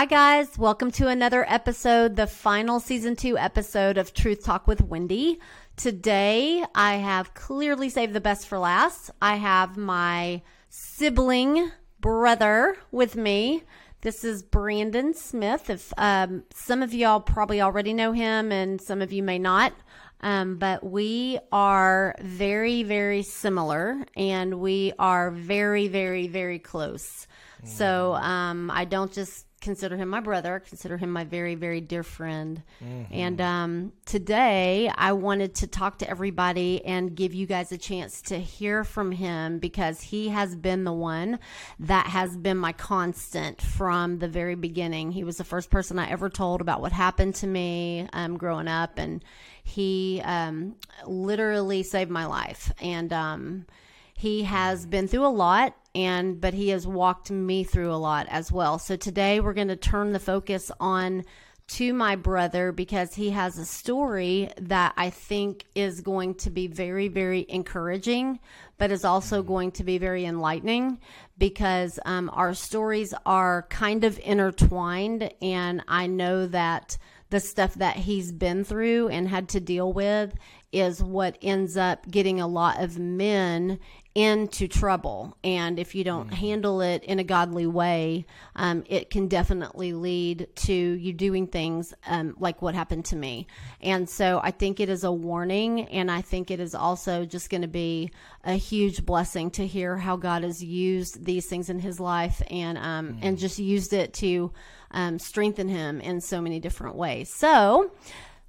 Hi, guys. Welcome to another episode, the final season two episode of Truth Talk with Wendy. Today, I have clearly saved the best for last. I have my sibling brother with me. This is Brandon Smith. If um, some of y'all probably already know him, and some of you may not. Um, but we are very, very similar, and we are very, very, very close. So um, I don't just consider him my brother. Consider him my very, very dear friend. And um, today I wanted to talk to everybody and give you guys a chance to hear from him because he has been the one that has been my constant from the very beginning. He was the first person I ever told about what happened to me um, growing up, and he um, literally saved my life. And um, he has been through a lot and but he has walked me through a lot as well. So today we're going to turn the focus on to my brother because he has a story that i think is going to be very very encouraging but is also going to be very enlightening because um, our stories are kind of intertwined and i know that the stuff that he's been through and had to deal with is what ends up getting a lot of men into trouble. And if you don't handle it in a godly way, um, it can definitely lead to you doing things um, like what happened to me. And so I think it is a warning. And I think it is also just going to be a huge blessing to hear how God has used these things in his life and, um, and just used it to um, strengthen him in so many different ways. So,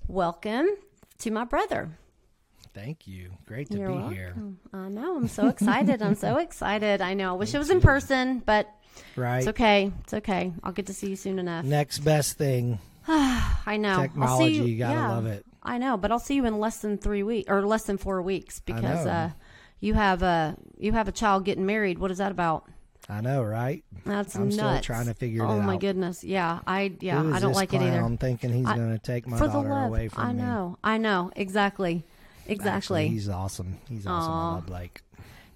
welcome to my brother. Thank you. Great to You're be welcome. here. I know. I'm so excited. I'm so excited. I know. I wish it was in person, but Right. it's okay. It's okay. I'll get to see you soon enough. Next best thing. I know. I'll Technology, see you. you gotta yeah, love it. I know, but I'll see you in less than three weeks or less than four weeks because uh, you have a you have a child getting married. What is that about? I know, right? That's I'm still trying to figure it out. Oh my goodness. Yeah. I yeah. I don't like it either. I'm Thinking he's I- to take my daughter love. away from I me. I know. I know. Exactly. Actually, Exactly. he's awesome. He's awesome. I love Blake.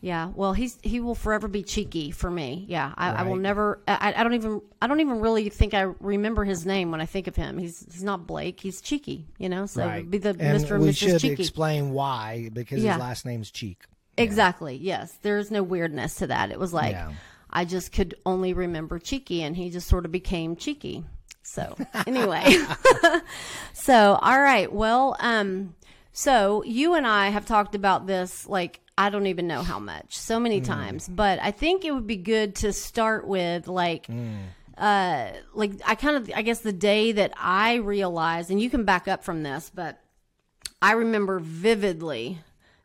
Yeah, well, he's he will forever be cheeky for me. Yeah, I, I will never. I, I don't even. I don't even really think I remember his name when I think of him. He's he's not Blake. He's Cheeky. You know, so right. be the and Mr. and we Mrs. should Cheeky. explain why because Yeah. his last name's Cheek. exactly. Yes, there's no weirdness to that. It was like Yeah. I just could only remember Cheeky, and he just sort of became Cheeky. So anyway, so all right. Well, um, so you and I have talked about this like I don't even know how much, so many times, but I think it would be good to start with like uh like I kind of I guess the day that I realized and you can back up from this, but I remember vividly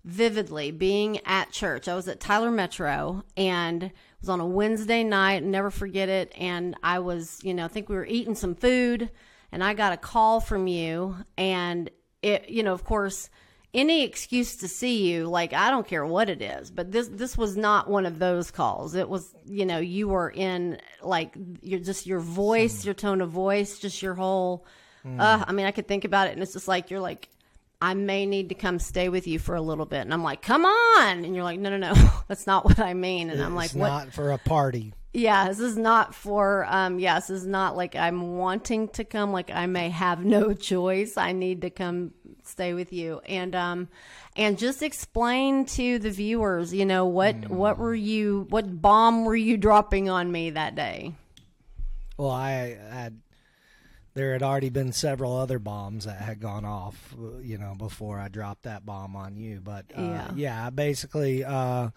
vividly being at church. I was at Tyler Metro and it was on a Wednesday night, never forget it, and I was, you know, I think we were eating some food and I got a call from you and it you know, of course, any excuse to see you, like I don't care what it is, but this this was not one of those calls. It was, you know, you were in like you're just your voice, your tone of voice, just your whole. Uh, I mean, I could think about it, and it's just like you're like, I may need to come stay with you for a little bit, and I'm like, come on, and you're like, no, no, no, that's not what I mean, and I'm like, it's what? not for a party. Yeah, this is not for um yeah, this is not like I'm wanting to come like I may have no choice. I need to come stay with you. And um and just explain to the viewers, you know, what what were you what bomb were you dropping on me that day? Well, I had there had already been several other bombs that had gone off, you know, before I dropped that bomb on you. But uh, Yeah. yeah. I basically uh,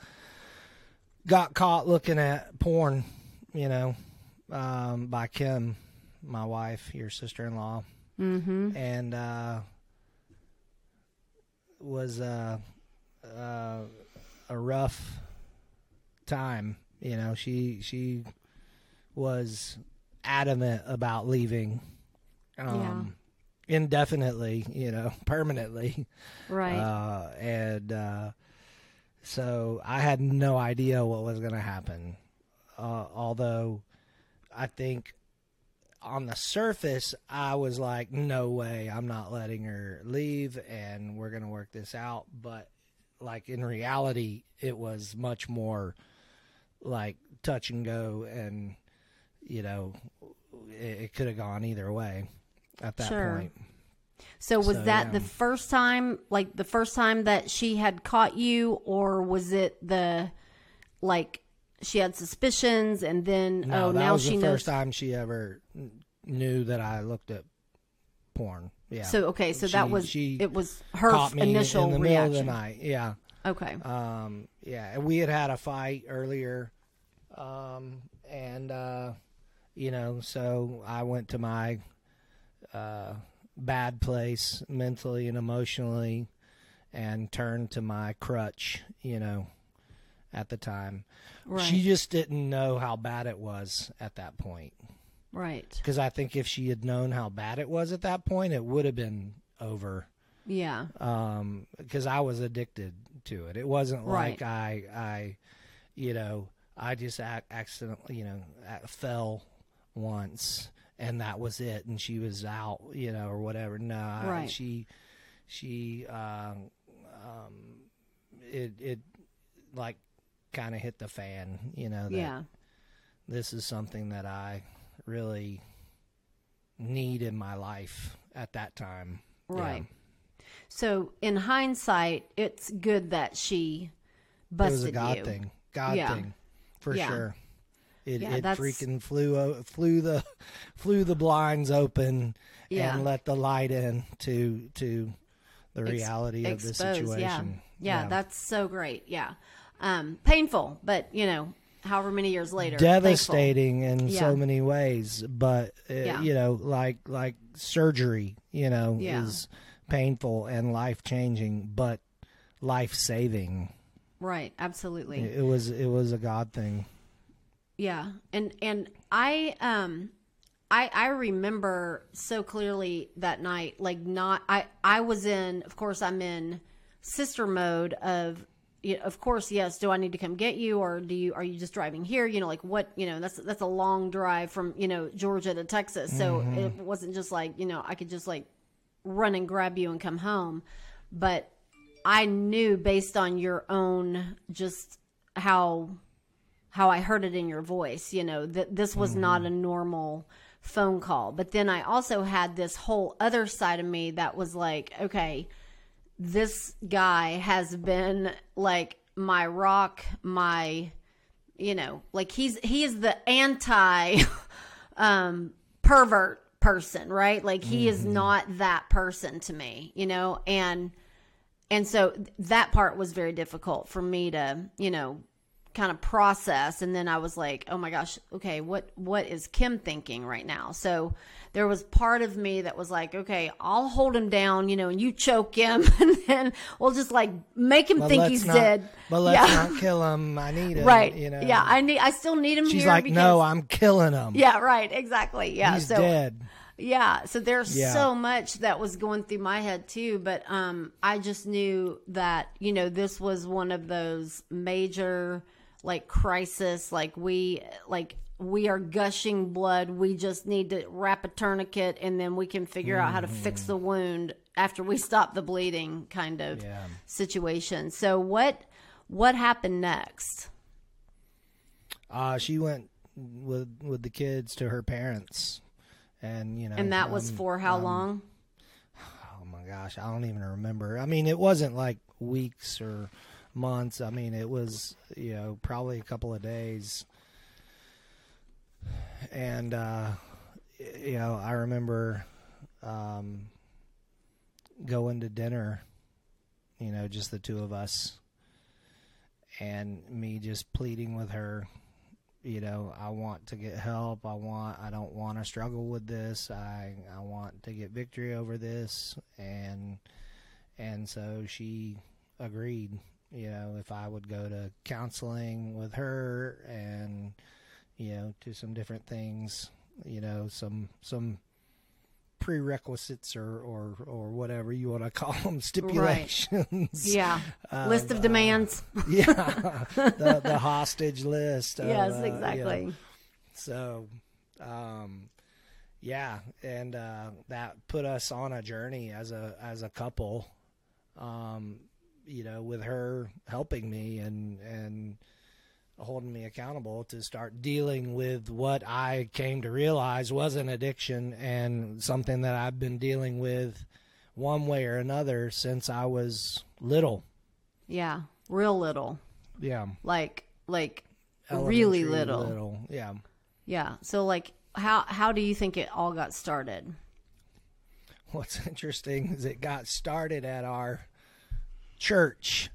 got caught looking at porn, you know, um, by Kim, my wife, your sister in law, Mhm. and uh, was uh, uh, a rough time. You know, she she was adamant about leaving um, indefinitely, you know, permanently. Right. Uh, and uh, so I had no idea what was going to happen. Uh, although I think on the surface, I was like, no way, I'm not letting her leave and we're going to work this out. But like in reality, it was much more like touch and go and, you know, it, it could have gone either way at that Sure. point. So was So, that yeah. the first time, like the first time that she had caught you, or was it the like she had suspicions and then No, oh that now was she the knows? first time she ever knew that I looked at porn. Yeah. So okay, so that was she it was her initial in the reaction. middle of the night. Yeah. Okay, Um, yeah, and we had had a fight earlier, um, and uh, you know, so I went to my uh, bad place mentally and emotionally, and turned to my crutch. You know, at the time, right, she just didn't know how bad it was at that point. right, Because I think if she had known how bad it was at that point, it would have been over yeah, um because i was addicted to it it wasn't Right. like i i you know i just ac- accidentally you know fell once and that was it and she was out you know or whatever no I- Right. she she um um it it like kind of hit the fan you know that yeah, this is something that i really need in my life at that time Yeah. right. So in hindsight, it's good that she busted it was a God you. thing. God Yeah. thing, for Yeah. sure. It, Yeah, it freaking flew flew the flew the blinds open Yeah. and let the light in to to the Ex- reality of the situation. Yeah. yeah, that's so great. Yeah, um, painful, but you know, however many years later, thankful. devastating in Yeah. so many ways. But uh, you know, like like surgery, you know, is painful and life changing, but life saving. Right, absolutely. It, it was it was a God thing. Yeah, and and I um I I remember so clearly that night like not I I was in of course I'm in sister mode of you of course yes do I need to come get you or do you are you just driving here? You know like what you know that's that's a long drive from you know Georgia to Texas. So it wasn't just like you know I could just like run and grab you and come home. But I knew based on your own just how how I heard it in your voice, you know, that this was not a normal phone call. But then I also had this whole other side of me that was like, okay, this guy has been like my rock, my you know, like he's he is the anti um pervert person, right? Like he is not that person to me, you know, and and so that part was very difficult for me to, you know, kind of process and then I was like, "Oh my gosh, okay, what what is Kim thinking right now?" So there was part of me that was like, "Okay, I'll hold him down, you know, and you choke him and then we'll just like make him But think he's not, dead." But let's yeah. not kill him. I need him. right. You know. Yeah, I need I still need him She's here like, because no, I'm killing him. Yeah, right, exactly. Yeah. He's so dead. yeah, so there's Yeah. so much that was going through my head too, but um I just knew that, you know, this was one of those major like crisis like we like we are gushing blood. We just need to wrap a tourniquet and then we can figure out how to fix the wound after we stop the bleeding kind of Yeah. situation. So what what happened next? Uh, she went with with the kids to her parents, and you know, And that was um, for how um, long? Oh my gosh, I don't even remember. I mean, it wasn't like weeks or months. I mean, it was you know probably a couple of days. And uh, you know, I remember um, going to dinner. You know, just the two of us, and me just pleading with her. You know, I want to get help. I want. I don't want to struggle with this. I I want to get victory over this, and and so she agreed. You know, if I would go to counseling with her, and you know, to some different things. You know, some some prerequisites or or or whatever you want to call them stipulations. Yeah. of, List of uh, demands. yeah, the the hostage list. of, yes, uh, you know, exactly. so, um, yeah, and uh, that put us on a journey as a as a couple. Um, you know, with her helping me and and holding me accountable to start dealing with what I came to realize was an addiction and something that I've been dealing with one way or another since I was little. Yeah, real little. Yeah. Like like really little. Little. Yeah. Yeah. So like how how do you think it all got started? What's interesting is it got started at our church.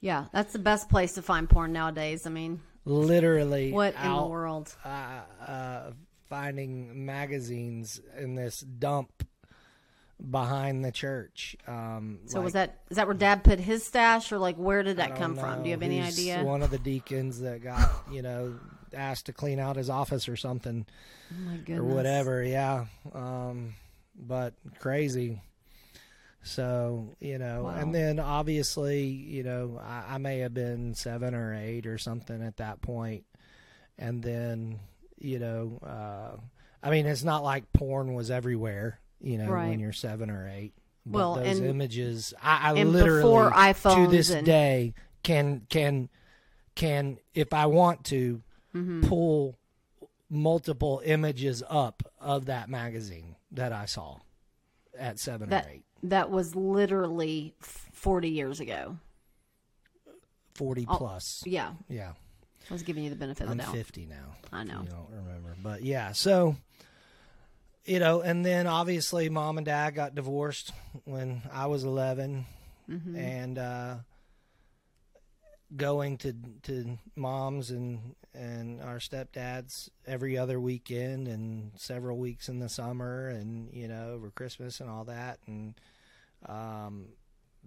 Yeah, that's the best place to find porn nowadays. I mean, Literally what in the world? uh, uh, finding magazines in this dump behind the church. Um, So like, was that is that where Dad put his stash, or like where did that come from? Do you have know. any He's idea? One of the deacons that got you know asked to clean out his office or something oh my goodness. or whatever. Yeah, um, but crazy. So you know, Wow. and then obviously you know I, I may have been seven or eight or something at that point, and then you know, uh, I mean, it's not like porn was everywhere. You know, Right. when you're seven or eight. But Well, those and- images, I, I and literally before to this and- day can can can if I want to Mm-hmm. pull multiple images up of that magazine that I saw at seven That or eight. That was literally forty years ago. 40 Oh, plus. Yeah, Yeah. I was giving you the benefit of I'm the doubt. 50 now. I know. You don't remember. But yeah, so, you know, and then obviously mom and dad got divorced when I was 11. Mm-hmm. And, uh, going to to mom's and and our stepdads every other weekend and several weeks in the summer and you know over Christmas and all that. And um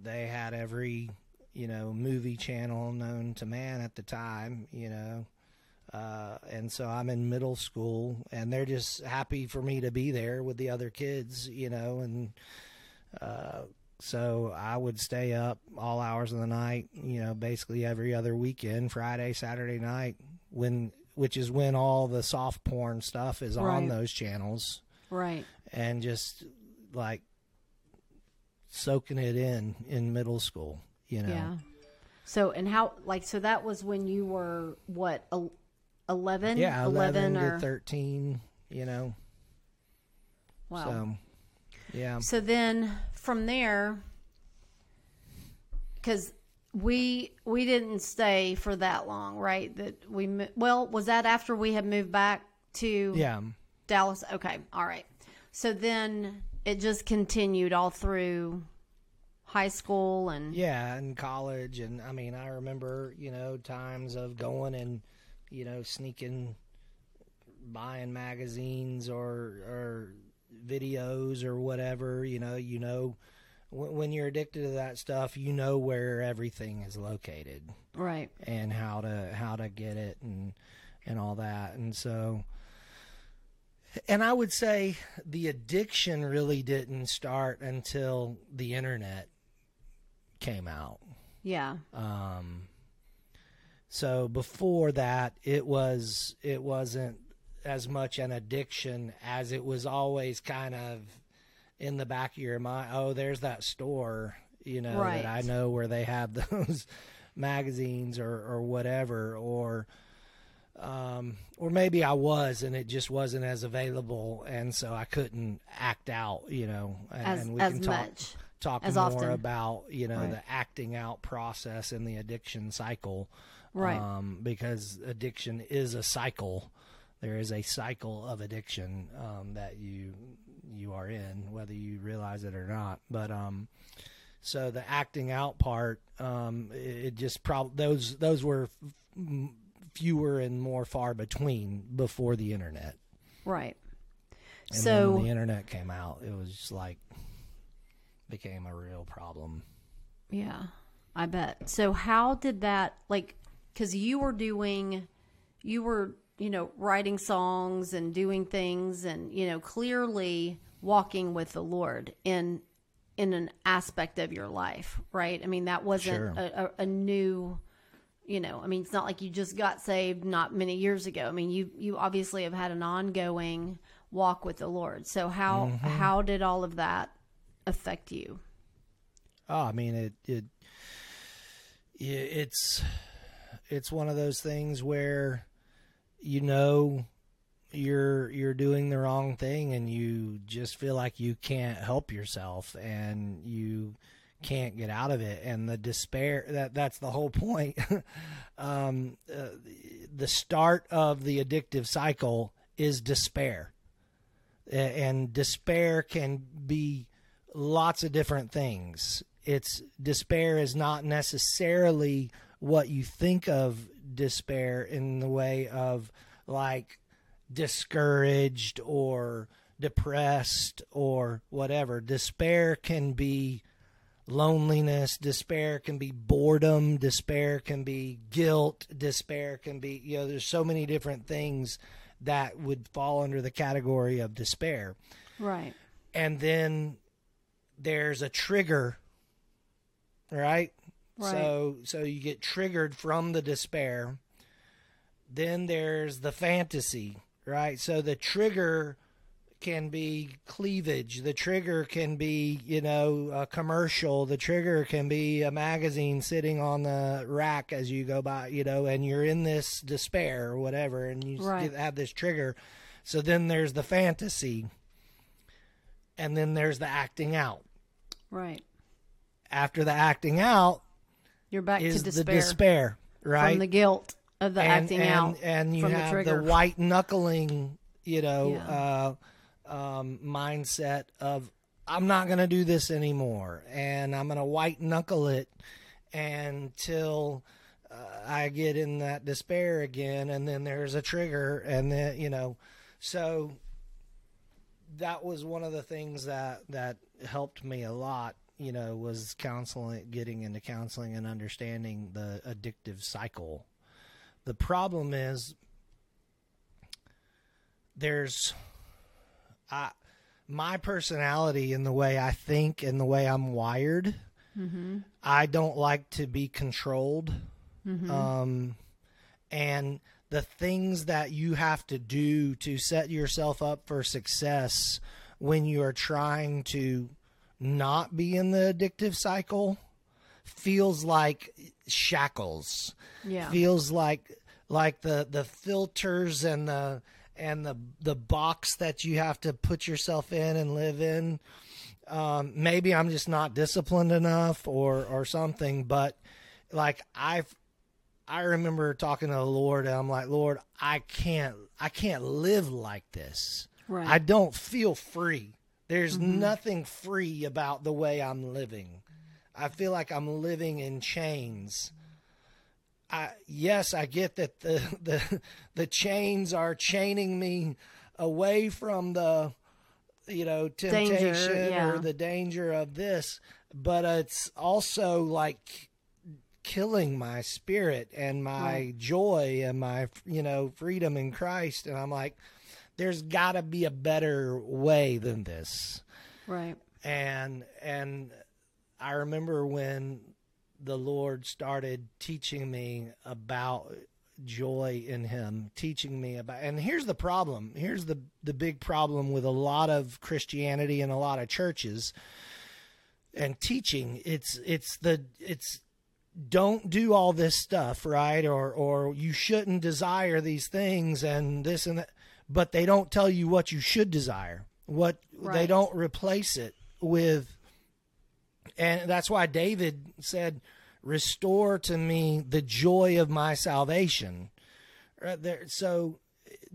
they had every you know movie channel known to man at the time you know. Uh, and so I'm in middle school, and they're just happy for me to be there with the other kids, you know, and uh, so I would stay up all hours of the night, you know, basically every other weekend, Friday, Saturday night, when which is when all the soft porn stuff is on those channels, Right. and just like soaking it in in middle school, you know. Yeah. So and how like so that was when you were what el- 11? Yeah, 11, or to 13, you know. wow. So, yeah. So then from there, because we we didn't stay for that long, right? That we well was that after we had moved back to Yeah. Dallas? Okay, all right. So then it just continued all through high school and Yeah, and college, and I mean, I remember you know times of going and you know sneaking, buying magazines or or videos or whatever. You know, you know, when, you're addicted to that stuff, you know where everything is located right. and how to how to get it and and all that, and so. And I would say the addiction really didn't start until the internet came out. Yeah. Um, so before that, it was it wasn't as much an addiction as it was always kind of in the back of your mind. Oh, there's that store, you know, Right. that I know where they have those magazines or or whatever, or um, or maybe I was and it just wasn't as available, and so I couldn't act out, you know. And As we as can talk much. talk as more often. about you know Right. the acting out process and the addiction cycle Right. um, because addiction is a cycle there is a cycle of addiction um, that you you are in whether you realize it or not but um so the acting out part um it, it just prob those those were f- fewer and more far between before the internet Right. and so when the internet came out it was just like became a real problem Yeah, I bet. So how did that like cuz you were doing you were, you know, writing songs and doing things and, you know, clearly walking with the Lord in in an aspect of your life, right? I mean, that wasn't Sure. a, a, a new you know, I mean, it's not like you just got saved not many years ago. I mean, you you obviously have had an ongoing walk with the Lord. So how Mm-hmm. how did all of that affect you? Oh, I mean it. It. It's. it's one of those things where you know you're you're doing the wrong thing and you just feel like you can't help yourself and you can't get out of it. And the despair that that's the whole point. Um, uh, the start of the addictive cycle is despair. And despair can be lots of different things. It's despair is not necessarily what you think of despair in the way of like discouraged or depressed or whatever. Despair can be loneliness, despair can be boredom, despair can be guilt, despair can be, you know, there's so many different things that would fall under the category of despair. Right. And then there's a trigger, right? Right. So so you get triggered from the despair. Then there's the fantasy, right? So the trigger can be cleavage. The trigger can be, you know, a commercial. The trigger can be a magazine sitting on the rack as you go by, you know, and you're in this despair or whatever, and you Right. have this trigger. So then there's the fantasy, and then there's the acting out. Right. After the acting out You're back is to the despair, despair, right? from the guilt of the and, acting and, out and you from the have the, trigger. white knuckling, you know, Yeah. uh, um, mindset of I'm not going to do this anymore, and I'm going to white knuckle it until uh, I get in that despair again, and then there's a trigger, and then you know, so that was one of the things that that helped me a lot you know was counseling getting into counseling and understanding the addictive cycle the problem is there's I my personality and the way I think and the way I'm wired mm-hmm. I don't like to be controlled Mm-hmm. um, and the things that you have to do to set yourself up for success when you are trying to not be in the addictive cycle feels like shackles yeah. feels like like the the filters and the and the the box that you have to put yourself in and live in um, maybe i'm just not disciplined enough or or something but like i've i remember talking to the lord and i'm like lord i can't i can't live like this right. I don't feel free. There's mm-hmm. nothing free about the way I'm living. I feel like I'm living in chains. I yes, I get that the the the chains are chaining me away from the you know temptation yeah. or the danger of this, but it's also like killing my spirit and my Right. joy and my you know freedom in Christ and I'm like there's got to be a better way than this. Right. and and I remember when the Lord started teaching me about joy in him teaching me about and here's the problem. Here's the the big problem with a lot of Christianity and a lot of churches and teaching. It's it's the it's don't do all this stuff right? Or or you shouldn't desire these things and this and that but they don't tell you what you should desire. What they don't replace it with and that's why David said restore to me the joy of my salvation. Right there. So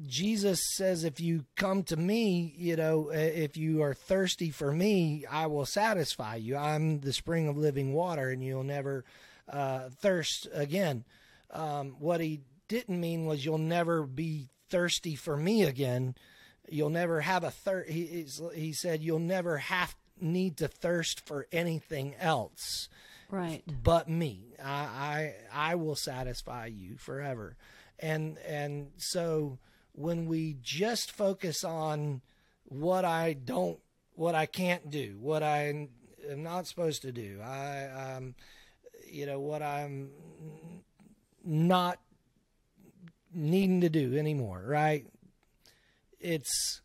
Jesus says if you come to me you know if you are thirsty for me I will satisfy you. I'm the spring of living water and you'll never uh, thirst again. Um, what he didn't mean was you'll never be thirsty for me again you'll never have a thirst he, he said you'll never have need to thirst for anything else Right. but me. I, I I will satisfy you forever. And and so when we just focus on what I don't what I can't do, what I am not supposed to do, I um you know what I'm not needing to do anymore, right? It's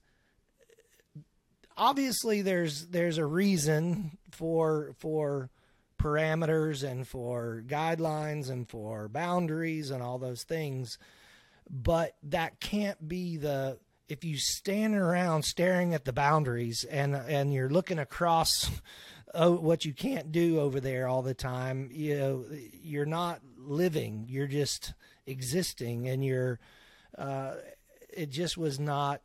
obviously there's there's a reason for for parameters and for guidelines and for boundaries and all those things. But that can't be the if you stand around staring at the boundaries and and you're looking across oh, what you can't do over there all the time, you know, you're not living. You're just existing, and you're. Uh, it just was not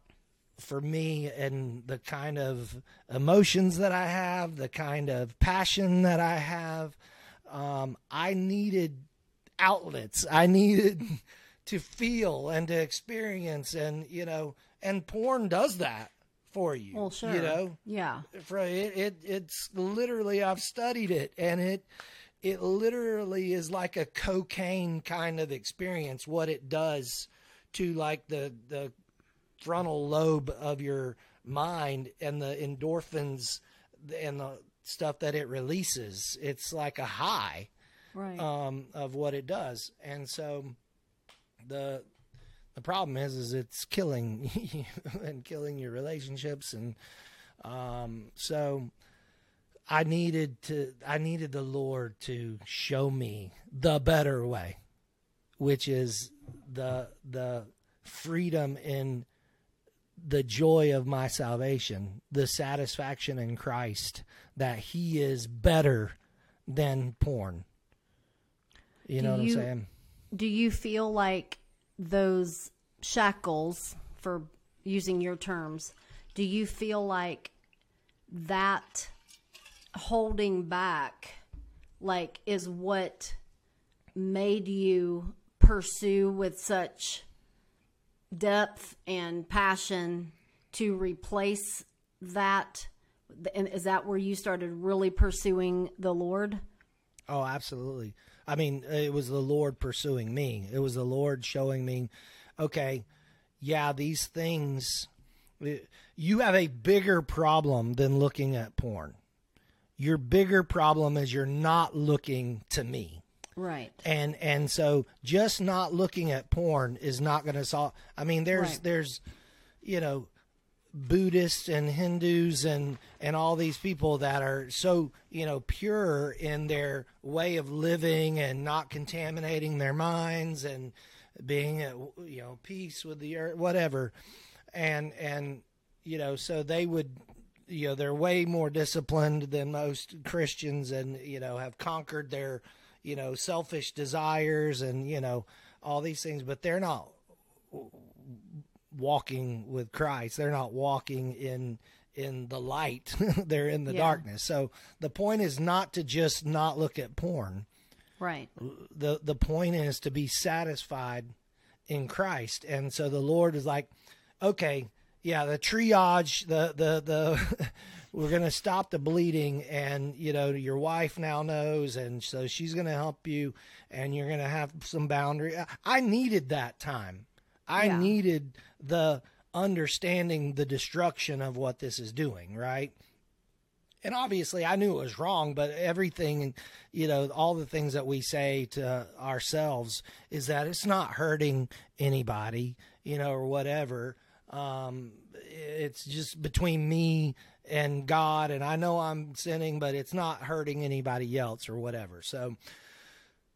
for me and the kind of emotions that I have, the kind of passion that I have. Um, I needed outlets. I needed to feel and to experience, and you know, and porn does that for you. Well, sure. You know, Yeah. for it, it it's literally I've studied it, and it it literally is like a cocaine kind of experience. What it does to like the the frontal lobe of your mind and the endorphins and the stuff that it releases. It's like a high Right. um, of what it does, and so the the problem is is it's killing you and killing your relationships, and um, so I needed to I needed the Lord to show me the better way, which is the the freedom in the joy of my salvation, the satisfaction in Christ that He is better than porn. You Do know what you- I'm saying? Do you feel like those shackles, for using your terms, do you feel like that holding back, like, is what made you pursue with such depth and passion to replace that? And is that where you started really pursuing the Lord? Oh, absolutely. I mean, it was the Lord pursuing me. It was the Lord showing me, okay, yeah, these things, you have a bigger problem than looking at porn. Your bigger problem is you're not looking to me. Right. And and so just not looking at porn is not going to solve I mean there's Right. there's you know Buddhists and Hindus and and all these people that are so you know pure in their way of living and not contaminating their minds and being at you know peace with the earth whatever and and you know so they would you know they're way more disciplined than most Christians and you know have conquered their you know selfish desires and you know all these things but they're not walking with Christ. They're not walking in in the light. They're in the Yeah. darkness. So the point is not to just not look at porn. Right. The the point is to be satisfied in Christ. And so the Lord is like, okay, yeah, the triage, the the the we're going to stop the bleeding and you know your wife now knows and so she's going to help you and you're going to have some boundary. I- I needed that time. I Yeah. needed the understanding the destruction of what this is doing, right? And obviously I knew it was wrong, but everything, you know, all the things that we say to ourselves is that it's not hurting anybody, you know, or whatever. Um, it's just between me and God, and I know I'm sinning, but it's not hurting anybody else or whatever. So,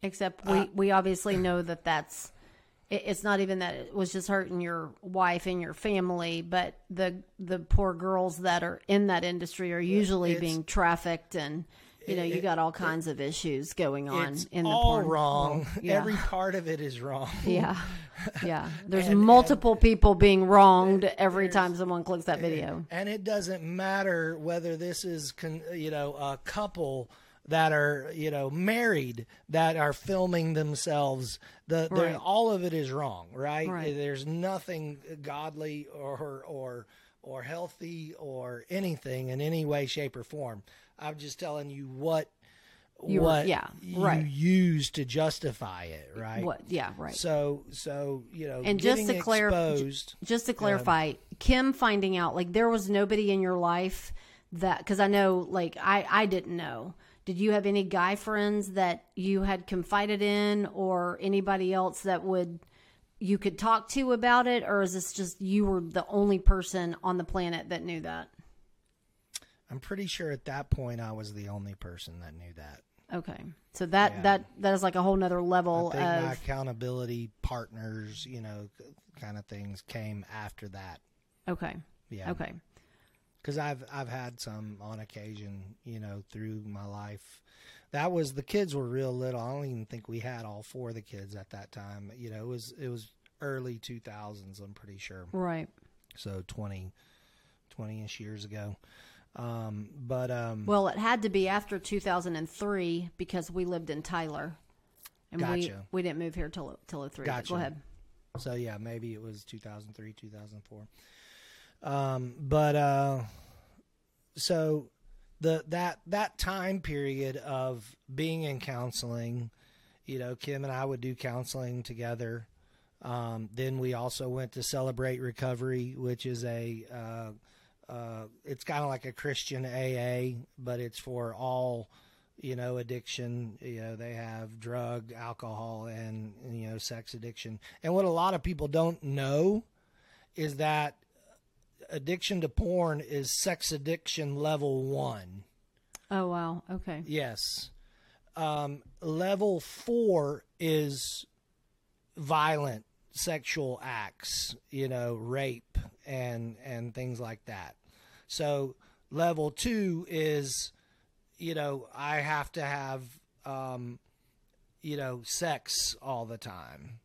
Except we, we obviously know that that's it's not even that it was just hurting your wife and your family, but the the poor girls that are in that industry are usually being trafficked and you know you got all kinds of issues going on it's in the all porn wrong. world. Yeah. Every part of it is wrong. yeah, yeah. There's And- multiple people being wronged every time someone clicks that video. And it doesn't matter whether this is, con, you know, a couple that are, you know, married that are filming themselves. The, the Right. all of it is wrong, right? Right. There's nothing godly or or or healthy or anything in any way, shape, or form. I'm just telling you what You were- what yeah, you right. use to justify it, right? What? Yeah, right. So so you know, And just to clarify, just to clarify, um, Kim finding out like there was nobody in your life that because I know like I I didn't know. Did you have any guy friends that you had confided in, or anybody else that would you could talk to about it, or is this just you were the only person on the planet that knew that? I'm pretty sure at that point I was the only person that knew that. Okay. So that Yeah. that that is like a whole nother level I think of my accountability partners, you know, kind of things came after that. okay. Yeah. Okay. because I've I've had some on occasion, you know, through my life. That was the kids were real little. I don't even think we had all four of the kids at that time. You know, it was it was early two thousands. I'm pretty sure. Right. So 20, 20-ish years ago. Um, but um, Well, it had to be after 2003 because we lived in Tyler. And we Gotcha. we didn't move here till till 03. Gotcha. Go ahead. So yeah, maybe it was 2003, 2004. Um, but uh, so the that that time period of being in counseling, you know, Kim and I would do counseling together. Um, then we also went to Celebrate Recovery, which is a uh, uh, it's kind of like a Christian AA, but it's for all you know addiction you know they have drug alcohol and you know sex addiction and what a lot of people don't know is that addiction to porn is sex addiction level 1 Oh wow. Okay. yes um, level 4 is violent sexual acts you know rape and and things like that so level 2 is you know, I have to have, um, you know, sex all the time.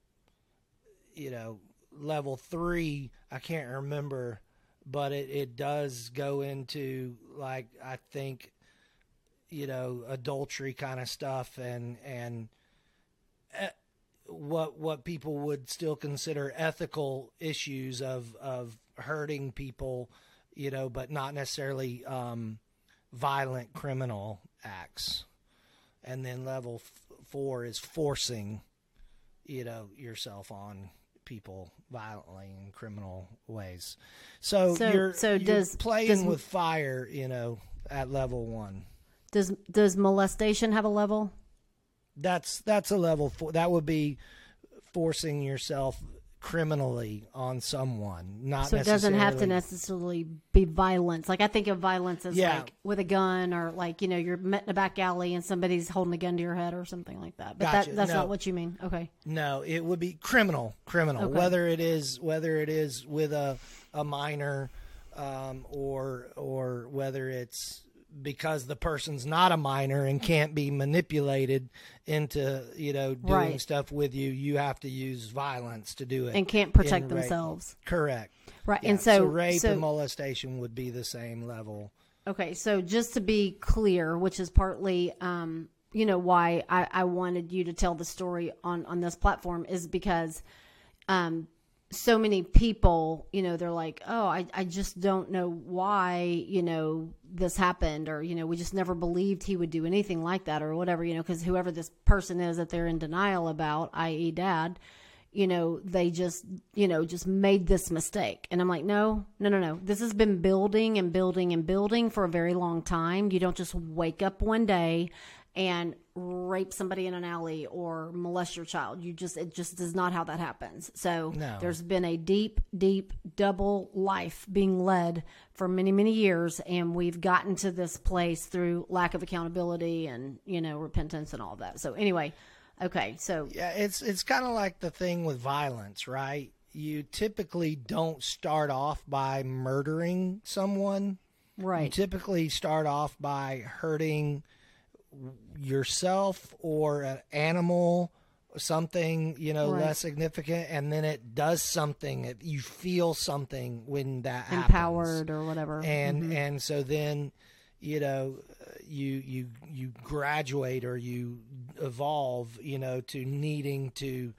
You know, level three, I can't remember, but it, it does go into, like, I think, you know, adultery kind of stuff and, and, eh, what what people would still consider ethical issues of of hurting people, you know, but not necessarily um, violent criminal acts. And then level f- four is forcing, you know, yourself on people violently in criminal ways. So, So- you're so you're does- playing does- with fire, you know, at level one. Does does molestation have a level? That's that's a level four. That would be forcing yourself criminally on someone, not So it doesn't have to necessarily- be violence. Like I think of violence as Yeah. like with a gun or like you know you're met in a back alley and somebody's holding a gun to your head or something like that. But Gotcha. that that's No. not what you mean. Okay. No, it would be criminal, criminal. Okay. Whether it is whether it is with a a minor, um, or or whether it's because the person's not a minor and can't be manipulated into you know doing Right. stuff with you, you have to use violence to do it. And can't protect themselves. Correct. Right. Yeah, and so, rape so and molestation would be the same level. Okay, so just to be clear, which is partly, um, you know, why I, I wanted you to tell the story on on this platform is because, um, so many people, you know, they're like, oh, I I just don't know why, you know, this happened, or you know, we just never believed he would do anything like that, or whatever, you know, because whoever this person is that they're in denial about, i.e., dad, you know, they just, you know, just made this mistake. And I'm like, no, no, no, no. This has been building and building and building for a very long time. You don't just wake up one day and rape somebody in an alley or molest your child. You just, it just is not how that happens. So No. there's been a deep, deep double life being led for many, many years. And we've gotten to this place through lack of accountability and, you know, repentance and all that. So anyway, okay. So Yeah, it's it's kind of like the thing with violence, right? You typically don't start off by murdering someone. Right. You typically start off by hurting yourself or an animal, something you know Right. less significant, and then it does something. It, you feel something when that happens. empowered or whatever. and mm-hmm. and so then you know you you you graduate or you evolve you know to needing to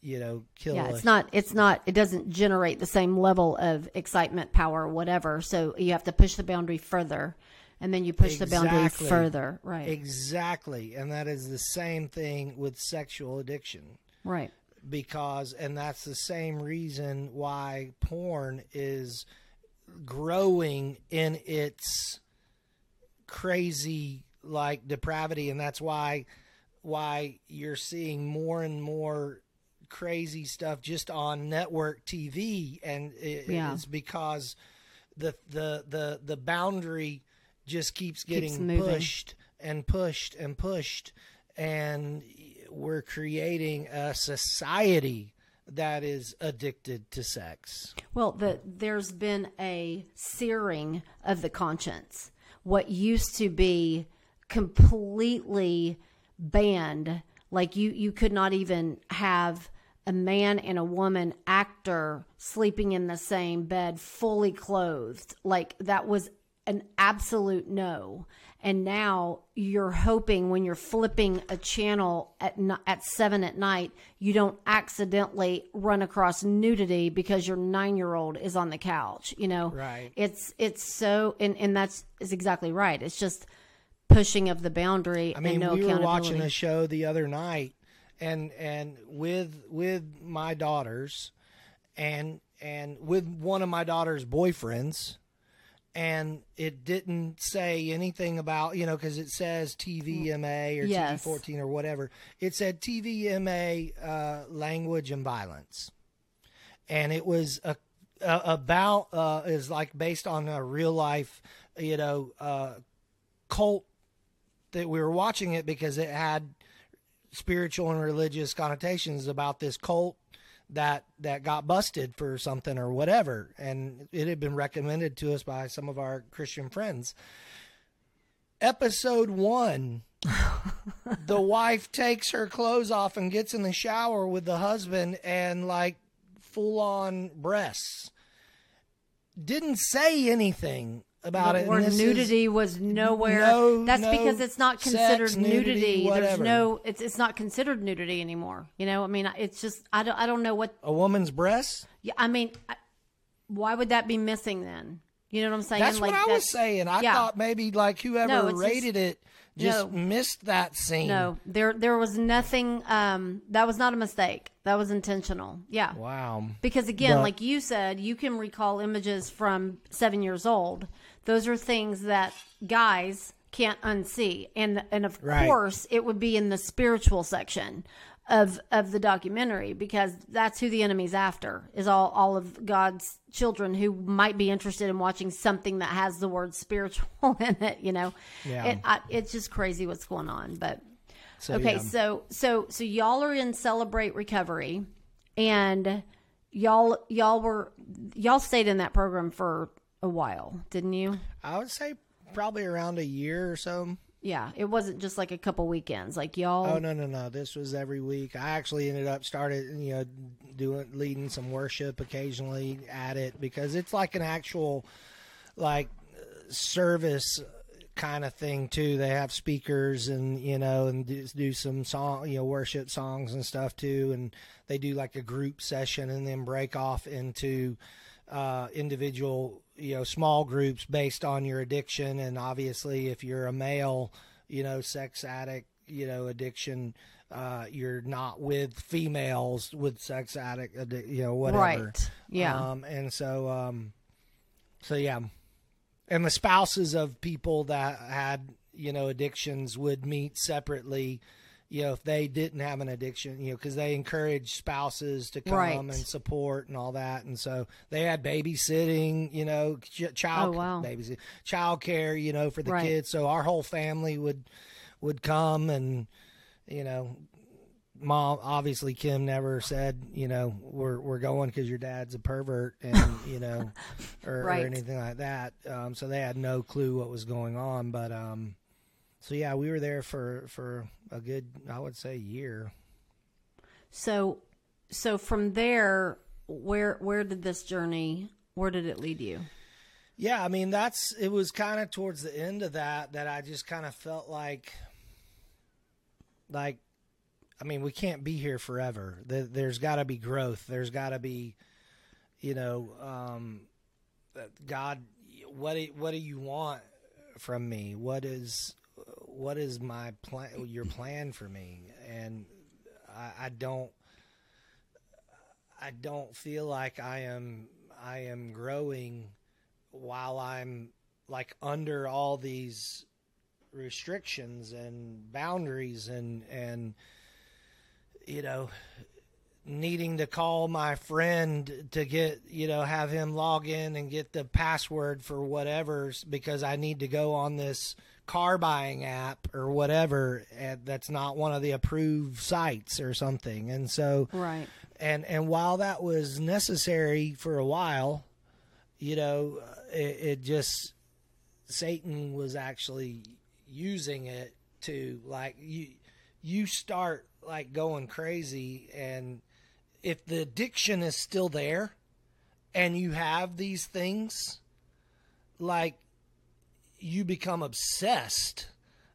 you know kill yeah, a- it's not. It's not. It doesn't generate the same level of excitement, power, whatever. So you have to push the boundary further, and then you push the boundary Exactly. further. Right. exactly and that is the same thing with sexual addiction right. because and that's the same reason why porn is growing in its crazy like depravity and that's why why you're seeing more and more crazy stuff just on network TV and it, Yeah. it's because the the the the boundary just keeps getting moving. pushed and pushed and pushed and we're creating a society that is addicted to sex. Well, the, there's been a searing of the conscience. What used to be completely banned, like you, you could not even have a man and a woman actor sleeping in the same bed, fully clothed. Like that was an absolute no. And now you're hoping when you're flipping a channel at at seven at night, you don't accidentally run across nudity because your nine year old is on the couch. You know, right? It's it's so and and that's is exactly right. It's just pushing of the boundary. I mean, no we were watching a show the other night, and and with with my daughters, and and with one of my daughter's boyfriends and it didn't say anything about you know because it says TVMA or yes. TV14 or whatever. It said TVMA uh, language and violence, and it was a, a about uh, is like based on a real life you know uh, cult that we were watching it because it had spiritual and religious connotations about this cult that that got busted for something or whatever. And it had been recommended to us by some of our christian friends. Episode 1 the wife takes her clothes off and gets in the shower with the husband and like full on breasts. Didn't say anything about the it. Word nudity was nowhere. No, That's no because it's not considered sex, nudity. nudity There's no. It's it's not considered nudity anymore. You know. I mean, it's just I don't I don't know what a woman's breasts. Yeah. I mean, why would that be missing then? You know what I'm saying? That's like, what I was saying. I yeah. thought maybe like whoever no, rated just, it just no, missed that scene. No, there there was nothing. Um, that was not a mistake. That was intentional. Yeah. Wow. Because again, But- like you said, you can recall images from seven years old. Those are things that guys can't unsee, and and of Right. course, it would be in the spiritual section of of the documentary because that's who the enemy's after is all all of God's children who might be interested in watching something that has the word spiritual in it. You know, Yeah. it, I, it's just crazy what's going on, but. So, Okay, yeah. so so so y'all are in celebrate recovery, and y'all y'all were y'all stayed in that program for a while, didn't you? I would say probably around a year or so. Yeah, it wasn't just like a couple weekends. Like y'all, Oh no no no! This was every week. I actually ended up started you know doing leading some worship occasionally at it because it's like an actual like service kind of thing too. They have speakers and you know and do, do some song you know worship songs and stuff too, and they do like a group session and then break off into uh, individual you know small groups based on your addiction. And obviously if you're a male you know sex addict you know addiction uh, you're not with females with sex addict addic- you know whatever. Right? Yeah, um, and so um, so yeah. And the spouses of people that had you know addictions would meet separately you know if they didn't have an addiction you know because they encourage spouses to come Right. and support and all that and so they had babysitting you know ch- child Oh, wow. babysit child care you know for the Right. kids so our whole family would would come and you know mom obviously kim never said you know we're we're going because your dad's a pervert and you know or, Right. or anything like that um, so they had no clue what was going on but um so yeah we were there for for a good i would say year so so from there, where where did this journey? Where did it lead you? yeah i mean that's it was kind of towards the end of that that i just kind of felt like like i mean we can't be here forever There- there's got to be growth there's got to be you know um god what do, what do you want from me what is what is my plan your plan for me? And I, I don't I don't feel like I am I am growing while I'm like under all these restrictions and boundaries and and you know needing to call my friend to get you know have him log in and get the password for whatever because I need to go on this car buying app or whatever and that's not one of the approved sites or something and so Right. and and while that was necessary for a while you know it, it just satan was actually using it to like you you start like going crazy and if the addiction is still there and you have these things like you become obsessed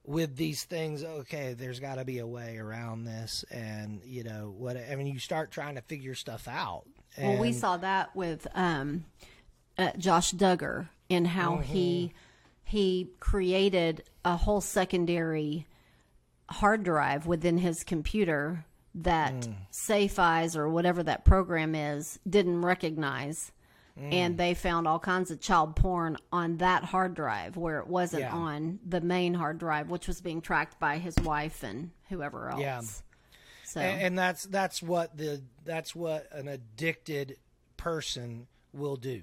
with these things okay there's got to be a way around this and you know what i mean you start trying to figure stuff out. Well, we saw that with um, uh, Josh Duggar and how he he created a whole secondary hard drive within his computer that Safe Eyes or whatever that program is didn't recognize. And they found all kinds of child porn on that hard drive where it wasn't Yeah. on the main hard drive, which was being tracked by his wife and whoever else. Yeah. So and, and that's that's what the that's what an addicted person will do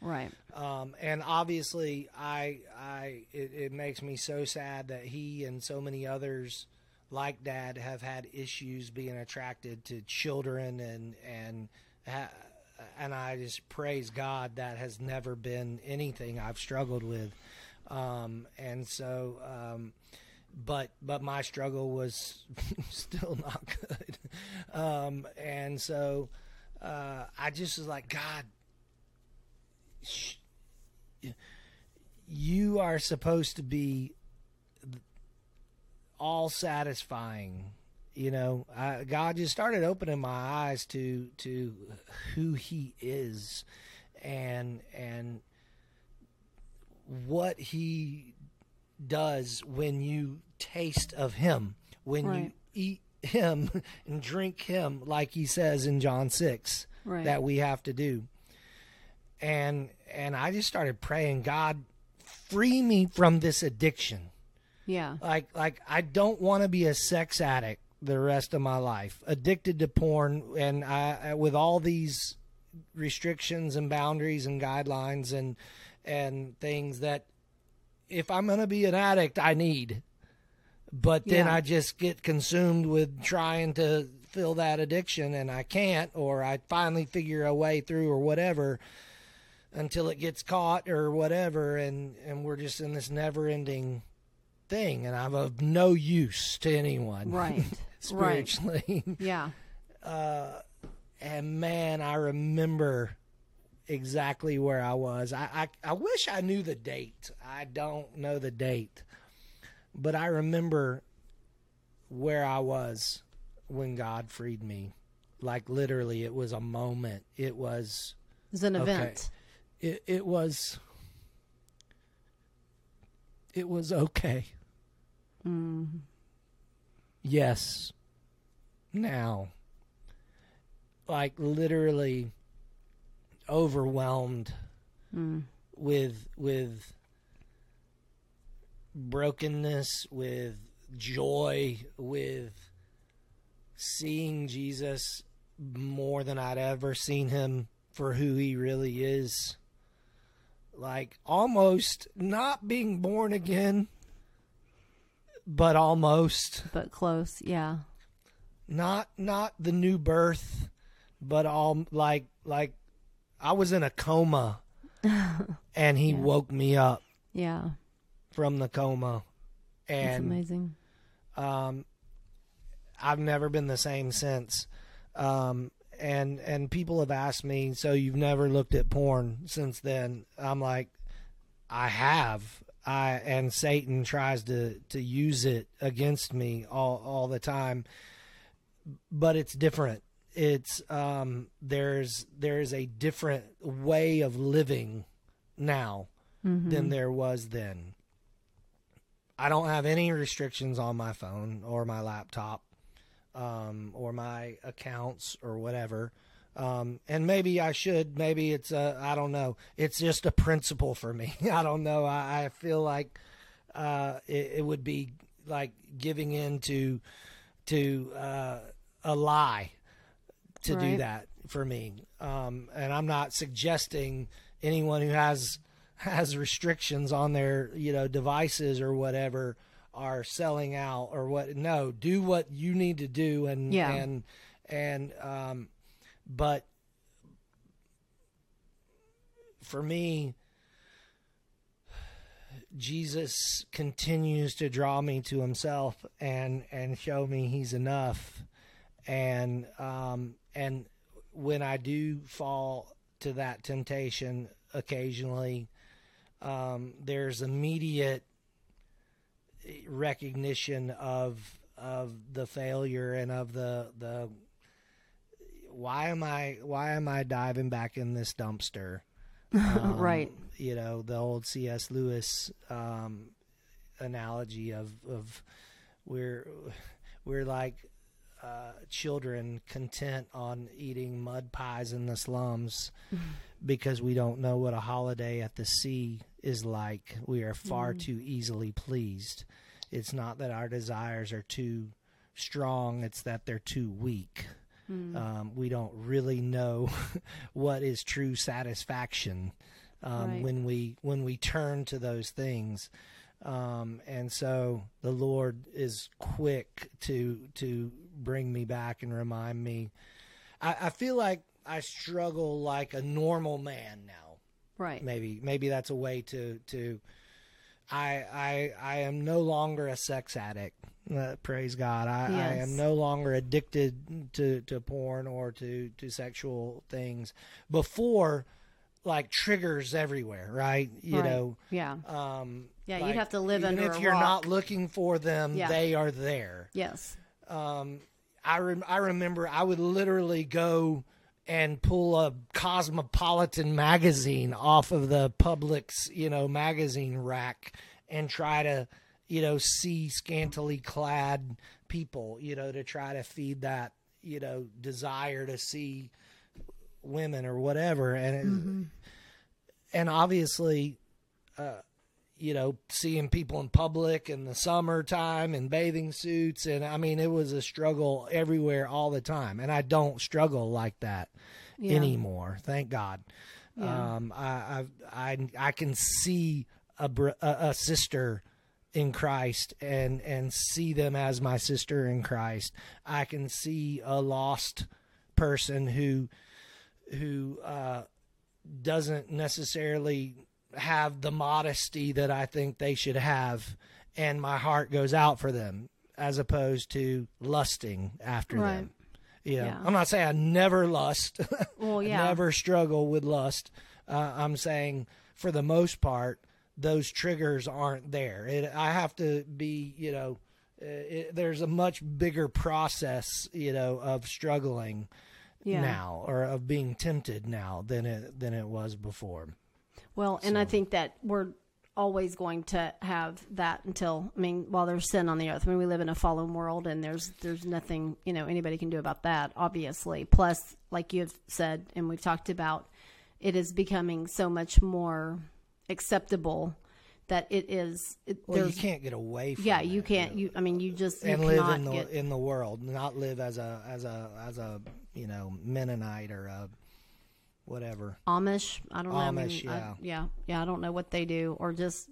right. um, and obviously i i it, it makes me so sad that he and so many others like dad have had issues being attracted to children and and ha- and i just praise god that has never been anything i've struggled with. Um, and so um, but but my struggle was still not good. Um, and so uh, i just was like god sh- you are supposed to be all satisfying you know I, god just started opening my eyes to to who he is and and what he does when you taste of him when you eat him and drink him like he says in john 6 Right. that we have to do and and i just started praying god free me from this addiction Yeah. like like I don't want to be a sex addict the rest of my life, addicted to porn, and I with all these restrictions and boundaries and guidelines and and things that if I'm gonna be an addict, I need. But then Yeah. I just get consumed with trying to fill that addiction, and I can't, or I finally figure a way through, or whatever until it gets caught or whatever and and we're just in this never ending thing and I'm of no use to anyone Right. right. spiritually Yeah. Uh, and man I remember exactly where I was I, I I wish I knew the date I don't know the date but I remember where I was when God freed me like literally it was a moment it was It was an Okay. event. it it was it was okay. Mm. Yes. Now. Like literally overwhelmed hmm. with with brokenness, with joy, with seeing Jesus more than I'd ever seen him for who he really is. Like almost not being born again, but almost But close. Yeah. not not the new birth, but all like like I was in a coma and he woke me up Yeah. from the coma That's and amazing. um, I've never been the same since. Um, and and people have asked me, so you've never looked at porn since then? I'm like, I have. I and Satan tries to to use it against me all all the time, but it's different. It's um, there's there's a different way of living now than there was then. I don't have any restrictions on my phone or my laptop um, or my accounts or whatever. Um, and maybe I should. Maybe it's a. I don't know. It's just a principle for me. I don't know. I, I feel like uh, it, it would be like giving in to to uh, a lie to do that for me. Um, and I'm not suggesting anyone who has has restrictions on their you know devices or whatever are selling out or what no do what you need to do and Yeah. and and um but for me Jesus continues to draw me to himself and and show me he's enough. And um and when I do fall to that temptation occasionally um there's immediate recognition of of the failure and of the the why am I why am I diving back in this dumpster Um, Right. you know the old C.S. Lewis um, analogy of of we're we're like uh, children content on eating mud pies in the slums because we don't know what a holiday at the sea is like. We are far too easily pleased. It's not that our desires are too strong; it's that they're too weak. Um, we don't really know what is true satisfaction um, Right. when we when we turn to those things. Um, and so the Lord is quick to to bring me back and remind me. I, I feel like I struggle like a normal man now. Right. Maybe maybe that's a way to to. I I I am no longer a sex addict. Uh, praise God. I, I am no longer addicted to, to porn or to, to sexual things. Before, like triggers everywhere, right? You Right. know, Yeah. um, Yeah, you'd have to live under if you're rock. not looking for them, Yeah. they are there. Yes. Um, I rem- I remember I would literally go and pull a Cosmopolitan magazine off of the public's you know, magazine rack and try to, you know, see scantily clad people, you know, to try to feed that, you know, desire to see women or whatever. And it, and obviously uh, you know, seeing people in public in the summertime in bathing suits. And I mean, it was a struggle everywhere all the time. And I don't struggle like that Yeah. anymore. Thank God. Yeah. Um, I, I, I, I can see a, br- a, a sister in Christ and, and see them as my sister in Christ. I can see a lost person who, who, uh, doesn't necessarily have the modesty that I think they should have, and my heart goes out for them as opposed to lusting after Right. them. You know, Yeah. I'm not saying I never lust, Well, yeah. never struggle with lust. Uh, I'm saying for the most part, those triggers aren't there. It, I have to be, you know, uh, it, there's a much bigger process, you know, of struggling Yeah. now or of being tempted now than it than it was before. Well, and I think that we're always going to have that until I mean, while there's sin on the earth. I mean, we live in a fallen world, and there's there's nothing you know anybody can do about that. Obviously, plus, like you've said, and we've talked about, it is becoming so much more acceptable that it is. It, Well, you can't get away from yeah, you can't. You I mean, you just you and live in the get in the world, not live as a as a as a you know Mennonite or a whatever. Amish. I don't know. I mean, Amish, I- yeah. yeah, yeah. I don't know what they do, or just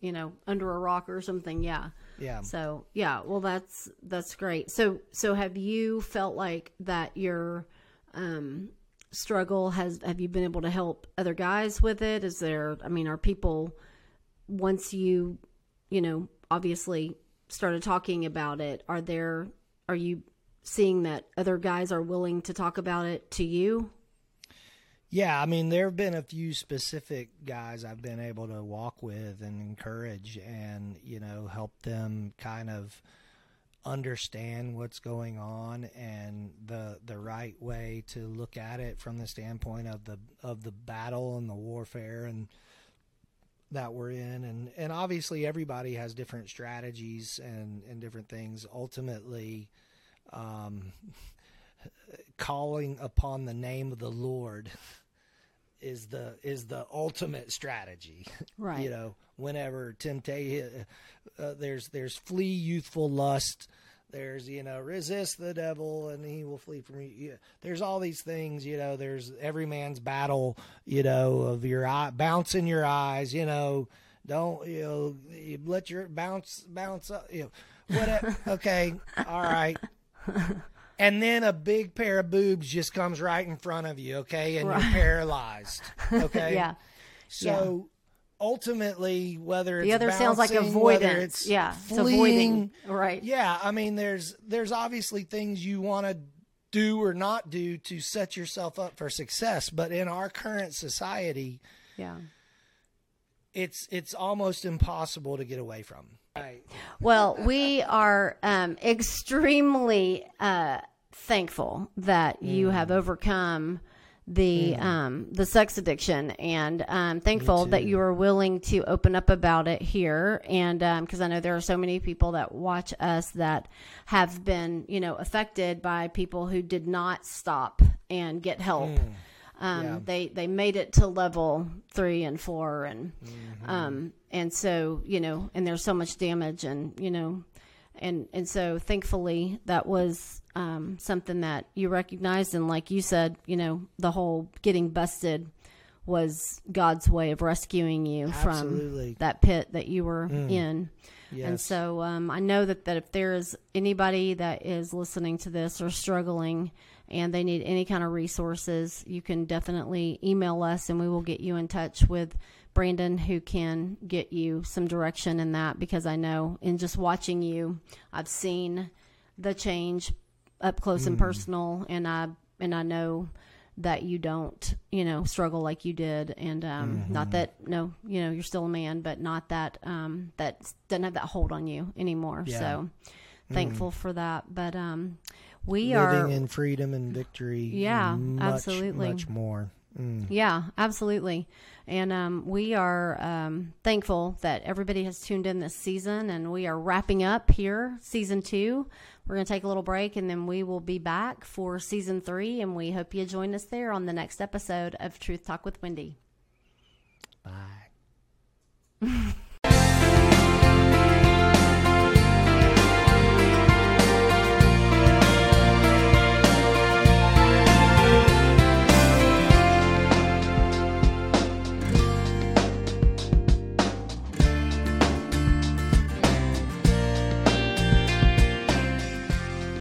you know under a rock or something. Yeah. Yeah. So yeah, well that's that's great. So so have you felt like that your um struggle has have you been able to help other guys with it? Is there I mean are people once you you know obviously started talking about it, are there are you seeing that other guys are willing to talk about it to you? Yeah, I mean, there have been a few specific guys I've been able to walk with and encourage and, you know, help them kind of understand what's going on and the the right way to look at it from the standpoint of the of the battle and the warfare and that we're in. And and obviously everybody has different strategies and and different things. Ultimately um calling upon the name of the Lord is the is the ultimate strategy. Right. You know, whenever temptation, uh, there's there's flee youthful lust. There's, you know, resist the devil and he will flee from you. Yeah, There's all these things, you know, there's every man's battle, you know, of your eye, bounce in your eyes, you know, don't, you know, you let your bounce, bounce up, you know, whatever. okay. All right. And then a big pair of boobs just comes right in front of you, okay? And you're paralyzed, okay? Yeah. So ultimately, whether it's The other sounds like bouncing, avoidance. it's Yeah, it's fleeing, avoiding. Right. yeah, I mean, there's there's obviously things you want to do or not do to set yourself up for success, but in our current society, Yeah. it's it's almost impossible to get away from. Right. Well, we are um, extremely uh, thankful that you have overcome the um, the sex addiction, and um, thankful that you are willing to open up about it here. And because I know there are so many people that watch us that have been, you know, affected by people who did not stop and get help. Um, Yeah. They they made it to level three and four, and Mm-hmm. um, and so you know, and there's so much damage, and you know, and and so thankfully that was um, something that you recognized, and like you said, you know, the whole getting busted was God's way of rescuing you Absolutely. from that pit that you were in. And so um, I know that, that if there is anybody that is listening to this or struggling and they need any kind of resources, you can definitely email us and we will get you in touch with Brandon who can get you some direction in that because I know in just watching you, I've seen the change up close and personal and I and I know that you don't, you know, struggle like you did, and um, not that no, you know, you're still a man, but not that um, that doesn't have that hold on you anymore. Yeah. So thankful for that. But um, we Living are, living in freedom and victory. Yeah, much, absolutely. Much more. Mm. yeah, absolutely, and um, we are um, thankful that everybody has tuned in this season, and we are wrapping up here season two. We're going to take a little break, and then we will be back for season three, and we hope you join us there on the next episode of Truth Talk with Wendy. Bye.